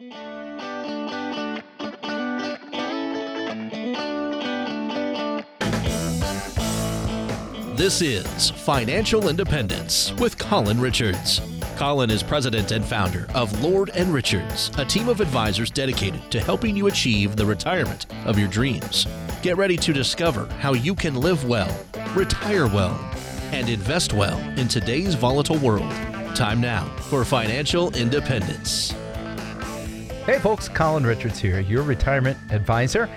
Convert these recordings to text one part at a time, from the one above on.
This is Financial Independence with Colin Richards. Colin is president and founder of Lord and Richards, a team of advisors dedicated to helping you achieve the retirement of your dreams. Get ready to discover how you can live well, retire well, and invest well in today's volatile world. Time now for financial independence. Hey, folks, Colin Richards here, your retirement advisor,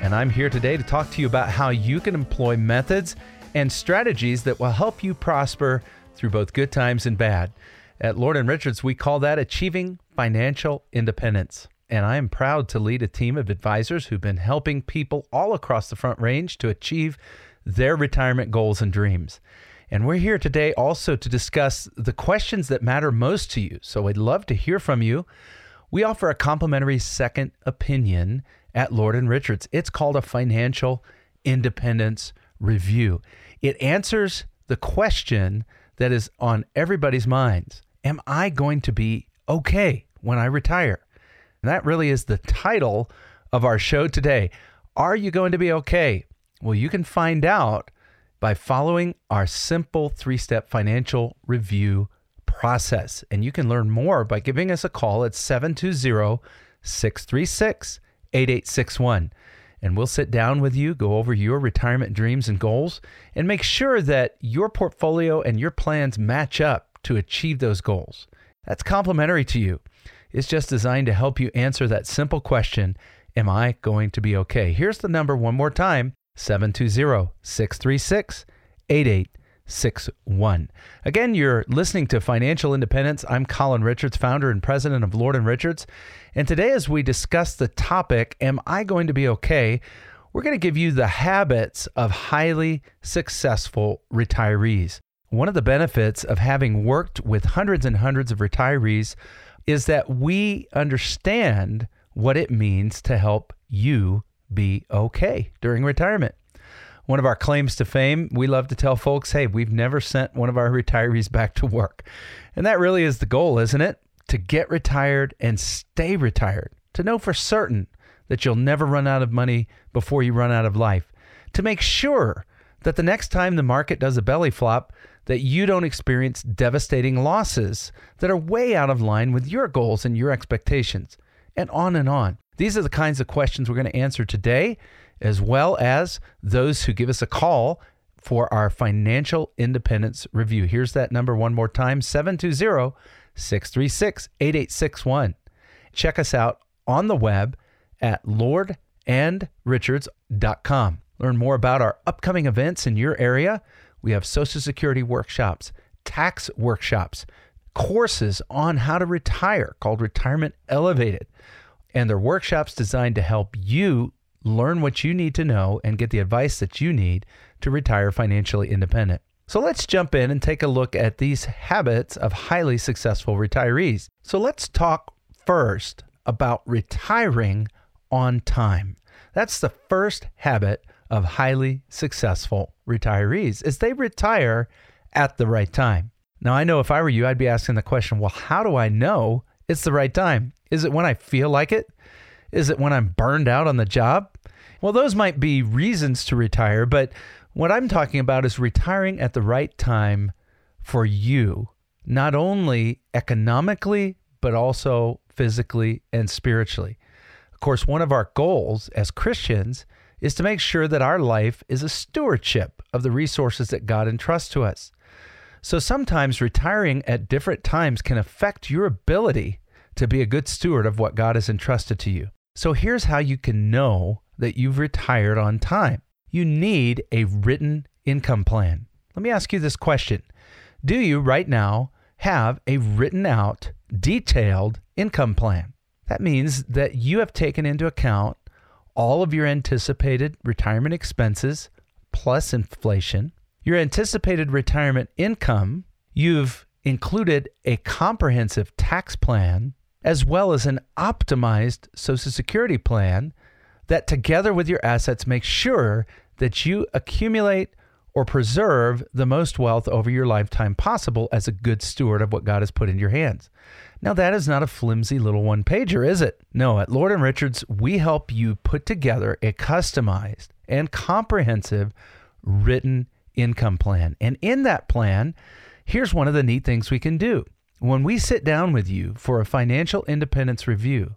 and I'm here today to talk to you about how you can employ methods and strategies that will help you prosper through both good times and bad. At Lord and Richards, we call that achieving financial independence. And I am proud to lead a team of advisors who've been helping people all across the Front Range to achieve their retirement goals and dreams. And we're here today also to discuss the questions that matter most to you. So I'd love to hear from you. We offer a complimentary second opinion at Lord and Richards. It's called a financial independence review. It answers the question that is on everybody's minds Am I going to be okay when I retire? And that really is the title of our show today. Are you going to be okay? Well, you can find out by following our simple three step financial review process. And you can learn more by giving us a call at 720 636 8861 and we'll sit down with you, go over your retirement dreams and goals, and make sure that your portfolio and your plans match up to achieve those goals. That's complimentary to you. It's just designed to help you answer that simple question Am I going to be okay? Here's the number one more time 720 636 8861. Again, you're listening to Financial Independence. I'm Colin Richards, founder and president of Lord and Richards. And today, as we discuss the topic, Am I going to be okay? We're going to give you the habits of highly successful retirees. One of the benefits of having worked with hundreds and hundreds of retirees is that we understand what it means to help you be okay during retirement. One of our claims to fame, we love to tell folks, hey, we've never sent one of our retirees back to work. And that really is the goal, isn't it? To get retired and stay retired, to know for certain that you'll never run out of money before you run out of life, to make sure that the next time the market does a belly flop, that you don't experience devastating losses that are way out of line with your goals and your expectations, and on and on. These are the kinds of questions we're going to answer today, as well as those who give us a call for our financial independence review. Here's that number one more time 720 636 8861. Check us out on the web at lordandrichards.com. Learn more about our upcoming events in your area we have Social Security workshops, tax workshops, courses on how to retire called Retirement Elevated. And they're workshops designed to help you learn what you need to know and get the advice that you need to retire financially independent. So let's jump in and take a look at these habits of highly successful retirees. So let's talk first about retiring on time. That's the first habit of highly successful retirees is they retire at the right time. Now, I know if I were you, I'd be asking the question, well, how do I know it's the right time? Is it when I feel like it? Is it when I'm burned out on the job? Well, those might be reasons to retire, but what I'm talking about is retiring at the right time for you, not only economically, but also physically and spiritually. Of course, one of our goals as Christians is to make sure that our life is a stewardship of the resources that God entrusts to us. So sometimes retiring at different times can affect your ability to be a good steward of what God has entrusted to you. So here's how you can know that you've retired on time. You need a written income plan. Let me ask you this question Do you right now have a written out, detailed income plan? That means that you have taken into account all of your anticipated retirement expenses plus inflation, your anticipated retirement income, you've included a comprehensive tax plan, as well as an optimized Social Security plan that, together with your assets, make sure that you accumulate or preserve the most wealth over your lifetime possible as a good steward of what God has put in your hands. Now, that is not a flimsy little one pager, is it? No, at Lord and Richards, we help you put together a customized and comprehensive written income plan. And in that plan, here's one of the neat things we can do. When we sit down with you for a financial independence review,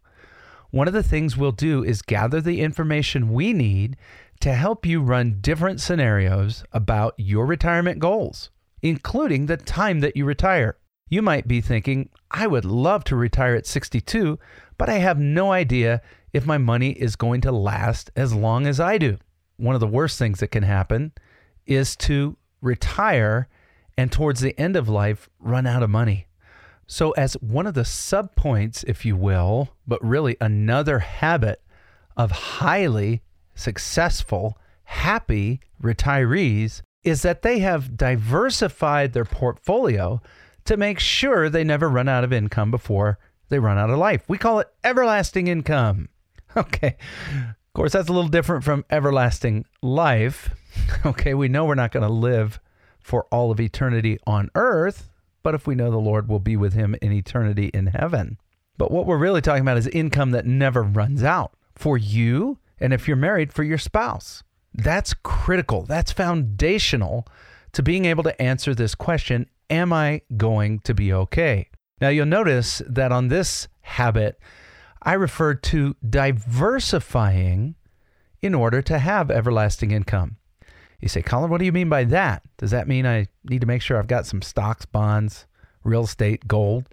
one of the things we'll do is gather the information we need to help you run different scenarios about your retirement goals, including the time that you retire. You might be thinking, I would love to retire at 62, but I have no idea if my money is going to last as long as I do. One of the worst things that can happen is to retire and towards the end of life run out of money. So, as one of the subpoints, if you will, but really another habit of highly successful, happy retirees is that they have diversified their portfolio to make sure they never run out of income before they run out of life. We call it everlasting income. Okay. Of course, that's a little different from everlasting life. Okay. We know we're not going to live for all of eternity on earth, but if we know the Lord will be with him in eternity in heaven. But what we're really talking about is income that never runs out for you, and if you're married, for your spouse. That's critical. That's foundational to being able to answer this question Am I going to be okay? Now, you'll notice that on this habit, I referred to diversifying in order to have everlasting income. You say, Colin, what do you mean by that? Does that mean I need to make sure I've got some stocks, bonds, real estate, gold?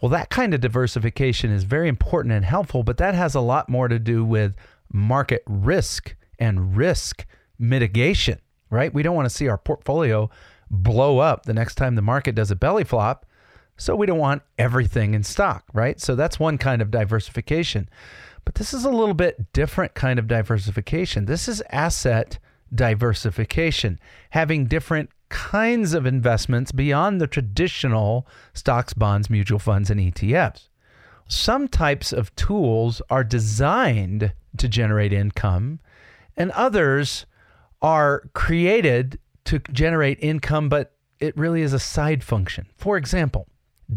Well, that kind of diversification is very important and helpful, but that has a lot more to do with market risk and risk mitigation, right? We don't want to see our portfolio blow up the next time the market does a belly flop. So we don't want everything in stock, right? So that's one kind of diversification. But this is a little bit different kind of diversification. This is asset diversification, having different kinds of investments beyond the traditional stocks, bonds, mutual funds, and ETFs. Some types of tools are designed to generate income, and others are created to generate income, but it really is a side function. For example,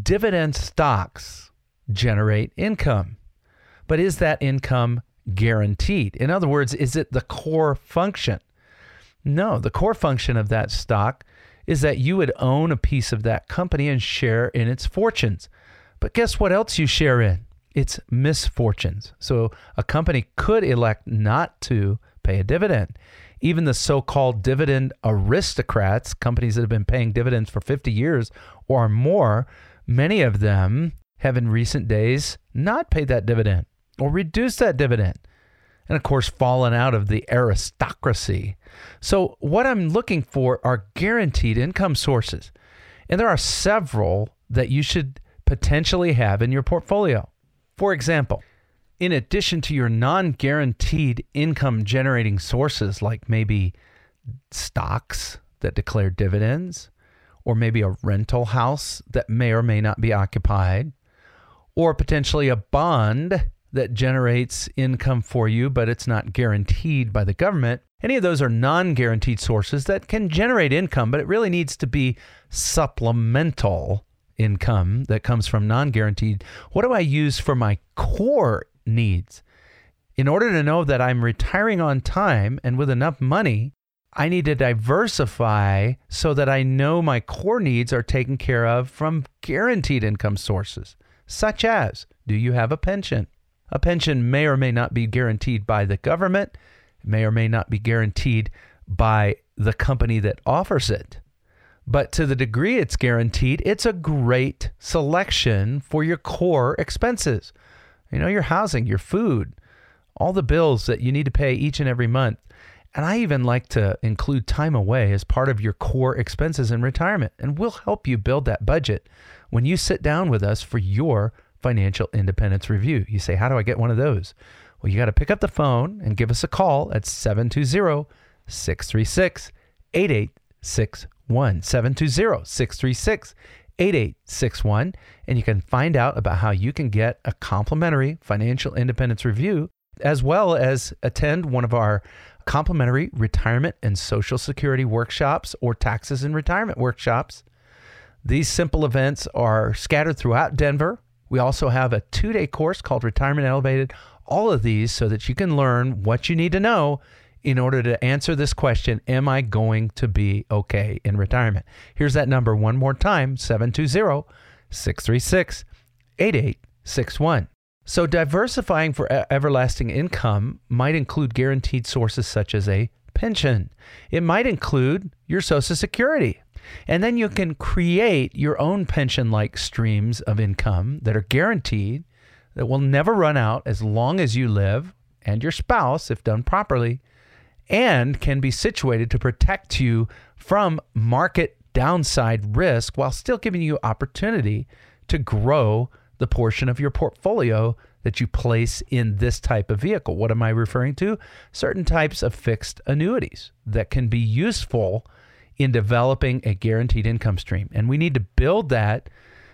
dividend stocks generate income, but is that income guaranteed? In other words, is it the core function? No, the core function of that stock is that you would own a piece of that company and share in its fortunes. But guess what else you share in? It's misfortunes. So a company could elect not to pay a dividend even the so called dividend aristocrats, companies that have been paying dividends for 50 years or more, many of them have in recent days not paid that dividend or reduced that dividend. And of course, fallen out of the aristocracy. So, what I'm looking for are guaranteed income sources. And there are several that you should potentially have in your portfolio. For example, in addition to your non guaranteed income generating sources, like maybe stocks that declare dividends, or maybe a rental house that may or may not be occupied, or potentially a bond that generates income for you, but it's not guaranteed by the government. Any of those are non guaranteed sources that can generate income, but it really needs to be supplemental income that comes from non guaranteed. What do I use for my core needs. In order to know that I'm retiring on time and with enough money, I need to diversify so that I know my core needs are taken care of from guaranteed income sources, such as do you have a pension? A pension may or may not be guaranteed by the government, it may or may not be guaranteed by the company that offers it. But to the degree it's guaranteed, it's a great selection for your core expenses. You know, your housing, your food, all the bills that you need to pay each and every month. And I even like to include time away as part of your core expenses in retirement. And we'll help you build that budget when you sit down with us for your financial independence review. You say, How do I get one of those? Well, you got to pick up the phone and give us a call at 720 636 8861. 720 636 8861. And you can find out about how you can get a complimentary financial independence review as well as attend one of our complimentary retirement and social security workshops or taxes and retirement workshops. These simple events are scattered throughout Denver. We also have a two day course called Retirement Elevated. All of these so that you can learn what you need to know in order to answer this question Am I going to be okay in retirement? Here's that number one more time 720 636 8861. So, diversifying for everlasting income might include guaranteed sources such as a pension. It might include your Social Security. And then you can create your own pension like streams of income that are guaranteed, that will never run out as long as you live and your spouse, if done properly, and can be situated to protect you from market downside risk while still giving you opportunity to grow the portion of your portfolio that you place in this type of vehicle. What am I referring to? Certain types of fixed annuities that can be useful in developing a guaranteed income stream. And we need to build that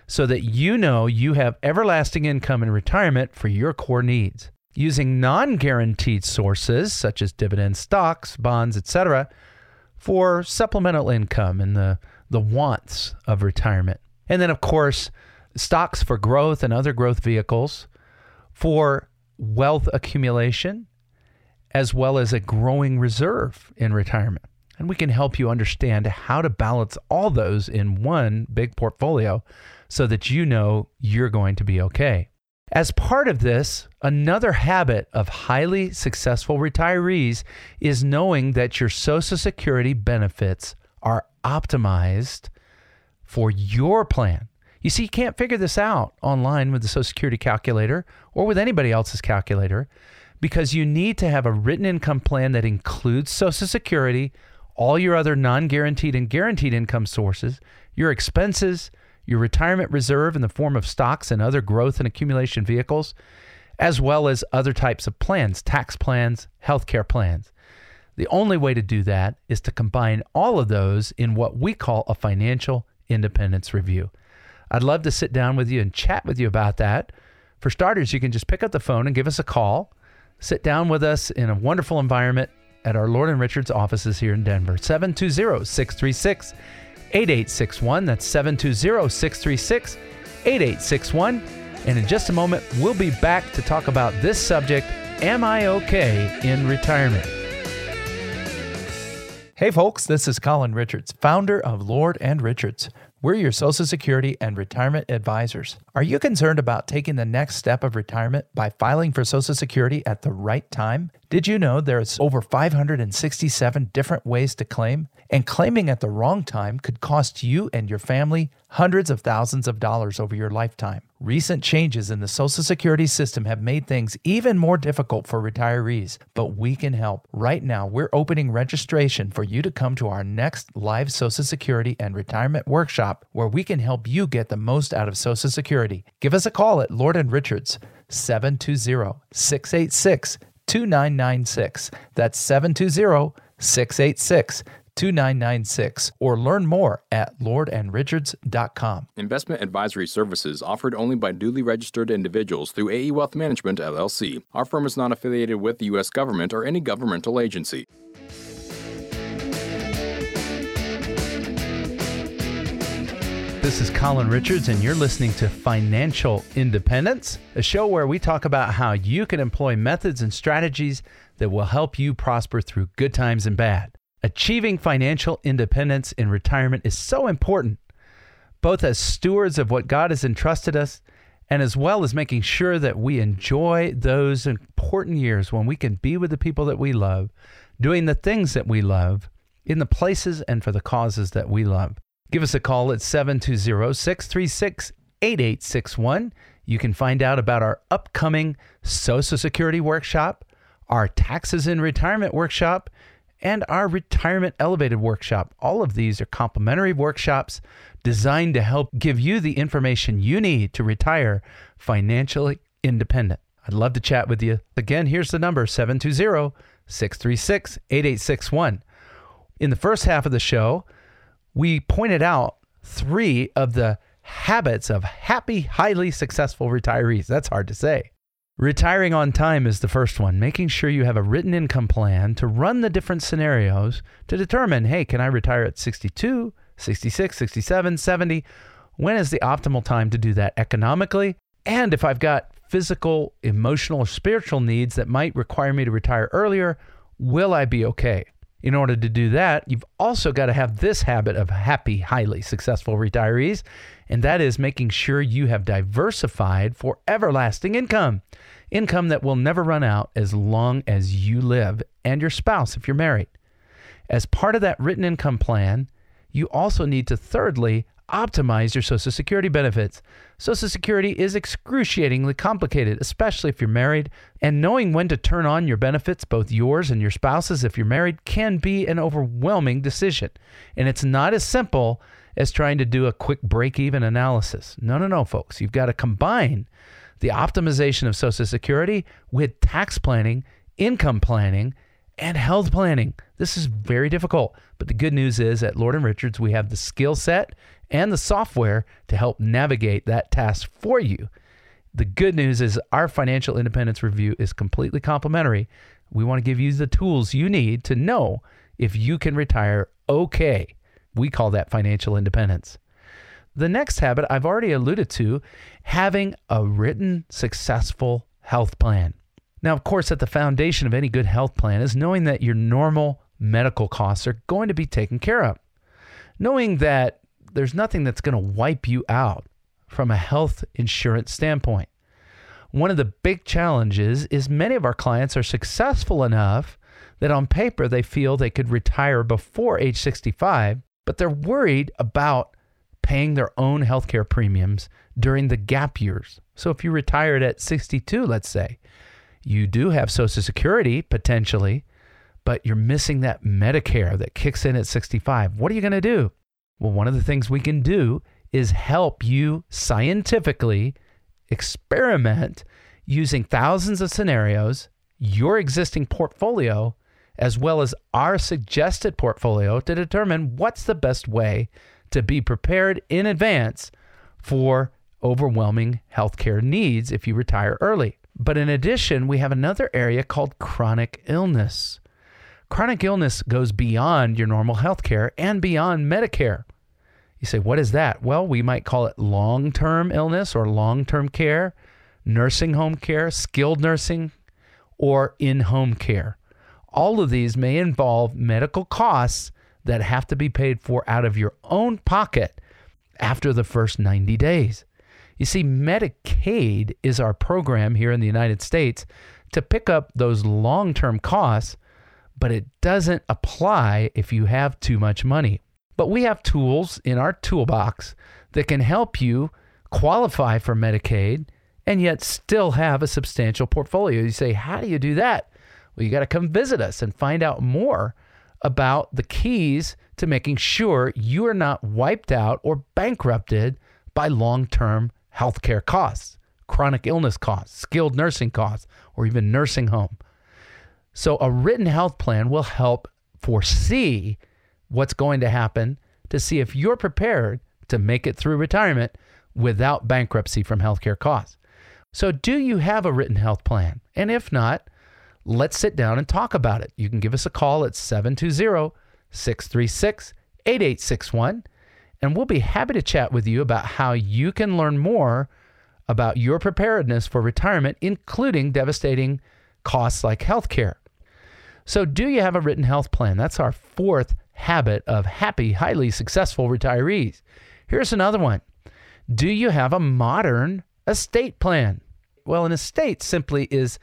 so that you know you have everlasting income in retirement for your core needs. Using non-guaranteed sources such as dividend stocks, bonds, etc., for supplemental income and the the wants of retirement. And then of course, stocks for growth and other growth vehicles for wealth accumulation, as well as a growing reserve in retirement. And we can help you understand how to balance all those in one big portfolio so that you know you're going to be okay. As part of this, another habit of highly successful retirees is knowing that your Social Security benefits are optimized for your plan. You see, you can't figure this out online with the Social Security calculator or with anybody else's calculator because you need to have a written income plan that includes Social Security, all your other non guaranteed and guaranteed income sources, your expenses, your retirement reserve in the form of stocks and other growth and accumulation vehicles, as well as other types of plans, tax plans, healthcare plans. The only way to do that is to combine all of those in what we call a financial independence review. I'd love to sit down with you and chat with you about that. For starters, you can just pick up the phone and give us a call. Sit down with us in a wonderful environment at our Lord and Richards offices here in Denver. 720 636 8861. That's 720 636 8861. And in just a moment, we'll be back to talk about this subject Am I okay in retirement? Hey, folks, this is Colin Richards, founder of Lord and Richards. We're your Social Security and retirement advisors. Are you concerned about taking the next step of retirement by filing for Social Security at the right time? Did you know there's over 567 different ways to claim? And claiming at the wrong time could cost you and your family hundreds of thousands of dollars over your lifetime. Recent changes in the Social Security system have made things even more difficult for retirees, but we can help. Right now, we're opening registration for you to come to our next live Social Security and retirement workshop where we can help you get the most out of Social Security. Give us a call at Lord and Richards 720 686 2996. That's 720 686 2996 or learn more at lordandrichards.com. Investment advisory services offered only by duly registered individuals through AE Wealth Management LLC. Our firm is not affiliated with the U.S. government or any governmental agency. This is Colin Richards, and you're listening to Financial Independence, a show where we talk about how you can employ methods and strategies that will help you prosper through good times and bad. Achieving financial independence in retirement is so important, both as stewards of what God has entrusted us and as well as making sure that we enjoy those important years when we can be with the people that we love, doing the things that we love, in the places and for the causes that we love. Give us a call at 720 636 8861. You can find out about our upcoming Social Security workshop, our taxes in retirement workshop, and our Retirement Elevated workshop. All of these are complimentary workshops designed to help give you the information you need to retire financially independent. I'd love to chat with you. Again, here's the number 720 636 8861. In the first half of the show, we pointed out three of the habits of happy, highly successful retirees. That's hard to say. Retiring on time is the first one, making sure you have a written income plan to run the different scenarios to determine hey, can I retire at 62, 66, 67, 70? When is the optimal time to do that economically? And if I've got physical, emotional, or spiritual needs that might require me to retire earlier, will I be okay? In order to do that, you've also got to have this habit of happy, highly successful retirees, and that is making sure you have diversified for everlasting income. Income that will never run out as long as you live and your spouse if you're married. As part of that written income plan, you also need to, thirdly, optimize your Social Security benefits. Social Security is excruciatingly complicated, especially if you're married, and knowing when to turn on your benefits, both yours and your spouse's if you're married, can be an overwhelming decision. And it's not as simple as trying to do a quick break even analysis. No, no, no, folks. You've got to combine the optimization of Social Security with tax planning, income planning, and health planning. This is very difficult, but the good news is at Lord and Richards we have the skill set and the software to help navigate that task for you. The good news is our financial independence review is completely complimentary. We want to give you the tools you need to know if you can retire okay. We call that financial independence. The next habit I've already alluded to having a written, successful health plan. Now, of course, at the foundation of any good health plan is knowing that your normal medical costs are going to be taken care of. Knowing that there's nothing that's going to wipe you out from a health insurance standpoint. One of the big challenges is many of our clients are successful enough that on paper they feel they could retire before age 65, but they're worried about paying their own healthcare premiums during the gap years. So if you retired at 62, let's say, you do have Social Security potentially, but you're missing that Medicare that kicks in at 65. What are you going to do? Well, one of the things we can do is help you scientifically experiment using thousands of scenarios, your existing portfolio, as well as our suggested portfolio to determine what's the best way to be prepared in advance for overwhelming healthcare needs if you retire early. But in addition, we have another area called chronic illness. Chronic illness goes beyond your normal health care and beyond Medicare. You say, what is that? Well, we might call it long term illness or long term care, nursing home care, skilled nursing, or in home care. All of these may involve medical costs that have to be paid for out of your own pocket after the first 90 days. You see, Medicaid is our program here in the United States to pick up those long term costs but it doesn't apply if you have too much money. But we have tools in our toolbox that can help you qualify for Medicaid and yet still have a substantial portfolio. You say, How do you do that? Well, you got to come visit us and find out more about the keys to making sure you are not wiped out or bankrupted by long term healthcare costs, chronic illness costs, skilled nursing costs, or even nursing home. So, a written health plan will help foresee what's going to happen to see if you're prepared to make it through retirement without bankruptcy from healthcare costs. So, do you have a written health plan? And if not, let's sit down and talk about it. You can give us a call at 720 636 8861, and we'll be happy to chat with you about how you can learn more about your preparedness for retirement, including devastating costs like healthcare. So, do you have a written health plan? That's our fourth habit of happy, highly successful retirees. Here's another one Do you have a modern estate plan? Well, an estate simply is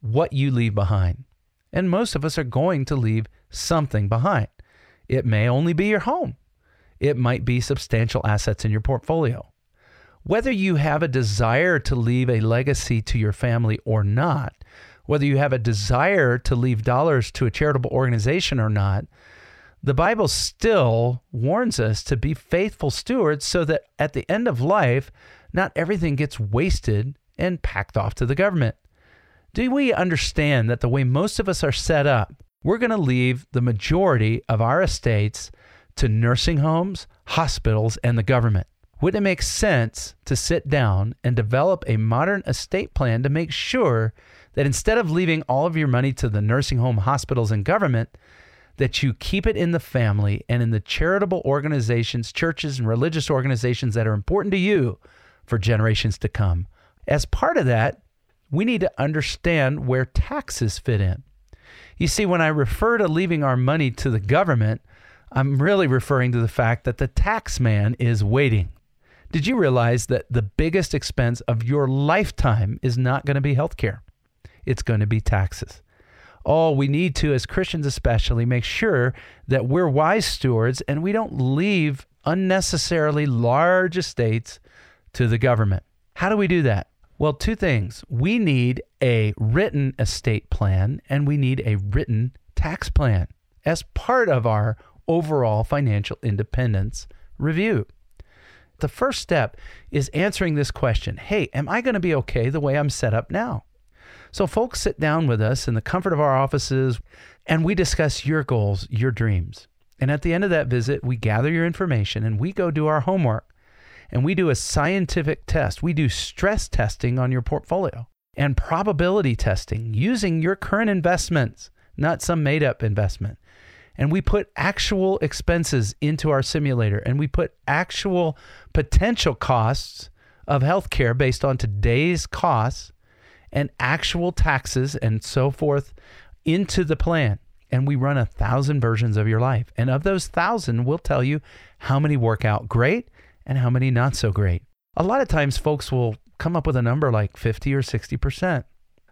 what you leave behind. And most of us are going to leave something behind. It may only be your home, it might be substantial assets in your portfolio. Whether you have a desire to leave a legacy to your family or not, whether you have a desire to leave dollars to a charitable organization or not, the Bible still warns us to be faithful stewards so that at the end of life, not everything gets wasted and packed off to the government. Do we understand that the way most of us are set up, we're going to leave the majority of our estates to nursing homes, hospitals, and the government? Wouldn't it make sense to sit down and develop a modern estate plan to make sure that instead of leaving all of your money to the nursing home, hospitals, and government, that you keep it in the family and in the charitable organizations, churches, and religious organizations that are important to you for generations to come. As part of that, we need to understand where taxes fit in. You see, when I refer to leaving our money to the government, I'm really referring to the fact that the tax man is waiting. Did you realize that the biggest expense of your lifetime is not going to be healthcare? It's going to be taxes. Oh, we need to, as Christians especially, make sure that we're wise stewards and we don't leave unnecessarily large estates to the government. How do we do that? Well, two things. We need a written estate plan and we need a written tax plan as part of our overall financial independence review. The first step is answering this question Hey, am I going to be okay the way I'm set up now? So, folks sit down with us in the comfort of our offices and we discuss your goals, your dreams. And at the end of that visit, we gather your information and we go do our homework and we do a scientific test. We do stress testing on your portfolio and probability testing using your current investments, not some made up investment. And we put actual expenses into our simulator and we put actual potential costs of healthcare based on today's costs and actual taxes and so forth into the plan. And we run a thousand versions of your life. And of those thousand, we'll tell you how many work out great and how many not so great. A lot of times, folks will come up with a number like 50 or 60%.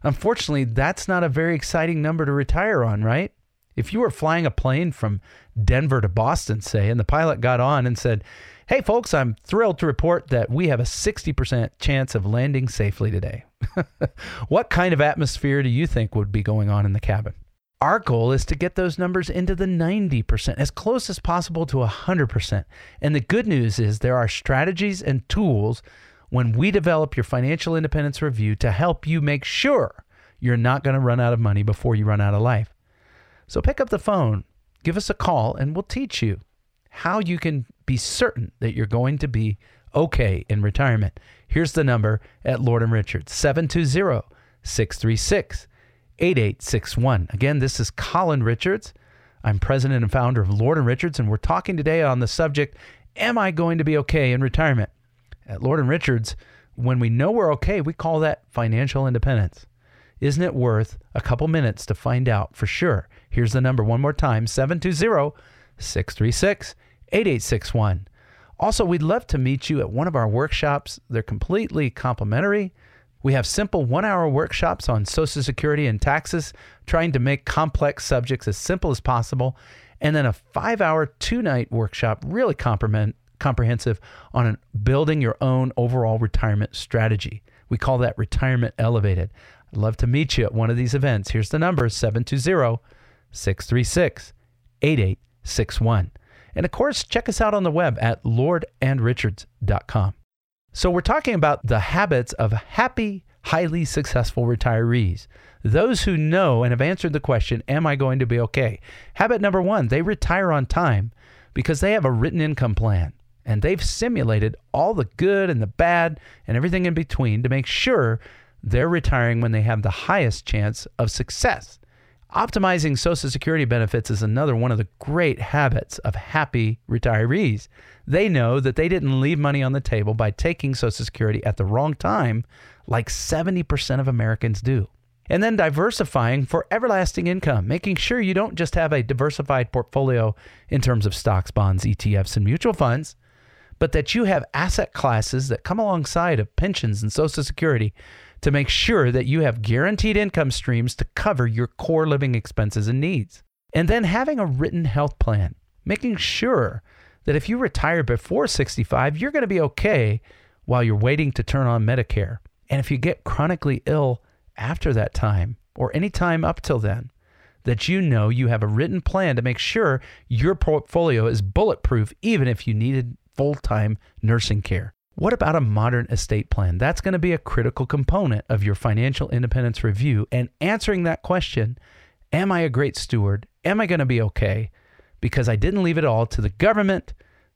Unfortunately, that's not a very exciting number to retire on, right? If you were flying a plane from Denver to Boston, say, and the pilot got on and said, Hey, folks, I'm thrilled to report that we have a 60% chance of landing safely today. what kind of atmosphere do you think would be going on in the cabin? Our goal is to get those numbers into the 90%, as close as possible to 100%. And the good news is there are strategies and tools when we develop your financial independence review to help you make sure you're not going to run out of money before you run out of life. So pick up the phone, give us a call, and we'll teach you how you can be certain that you're going to be okay in retirement. Here's the number at Lord and Richards 720 636 8861. Again, this is Colin Richards. I'm president and founder of Lord and Richards, and we're talking today on the subject Am I going to be okay in retirement? At Lord and Richards, when we know we're okay, we call that financial independence. Isn't it worth a couple minutes to find out for sure? Here's the number one more time 720 636 8861. Also, we'd love to meet you at one of our workshops. They're completely complimentary. We have simple one hour workshops on Social Security and taxes, trying to make complex subjects as simple as possible. And then a five hour, two night workshop, really comprehensive on building your own overall retirement strategy. We call that Retirement Elevated. I'd love to meet you at one of these events. Here's the number 720 636 8861. And of course, check us out on the web at lordandrichards.com. So, we're talking about the habits of happy, highly successful retirees. Those who know and have answered the question, Am I going to be okay? Habit number one, they retire on time because they have a written income plan and they've simulated all the good and the bad and everything in between to make sure they're retiring when they have the highest chance of success. Optimizing Social Security benefits is another one of the great habits of happy retirees. They know that they didn't leave money on the table by taking Social Security at the wrong time, like 70% of Americans do. And then diversifying for everlasting income, making sure you don't just have a diversified portfolio in terms of stocks, bonds, ETFs, and mutual funds, but that you have asset classes that come alongside of pensions and Social Security to make sure that you have guaranteed income streams to cover your core living expenses and needs. And then having a written health plan, making sure that if you retire before 65, you're going to be okay while you're waiting to turn on Medicare. And if you get chronically ill after that time or any time up till then, that you know you have a written plan to make sure your portfolio is bulletproof even if you needed full time nursing care. What about a modern estate plan? That's going to be a critical component of your financial independence review. And answering that question, am I a great steward? Am I going to be okay? Because I didn't leave it all to the government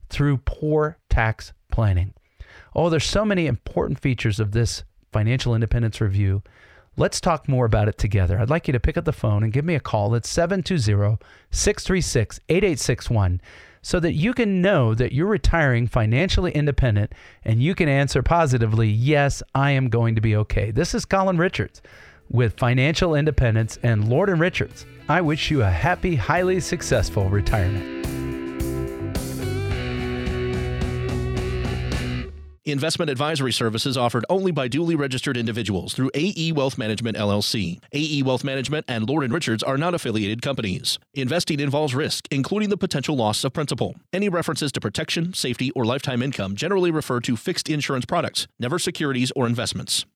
through poor tax planning. Oh, there's so many important features of this financial independence review. Let's talk more about it together. I'd like you to pick up the phone and give me a call. It's 720 636 8861 so that you can know that you're retiring financially independent and you can answer positively, Yes, I am going to be okay. This is Colin Richards with Financial Independence and Lord and Richards. I wish you a happy, highly successful retirement. Investment advisory services offered only by duly registered individuals through AE Wealth Management LLC. AE Wealth Management and Lord and Richards are not affiliated companies. Investing involves risk, including the potential loss of principal. Any references to protection, safety, or lifetime income generally refer to fixed insurance products, never securities or investments.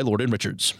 by Lord and Richards.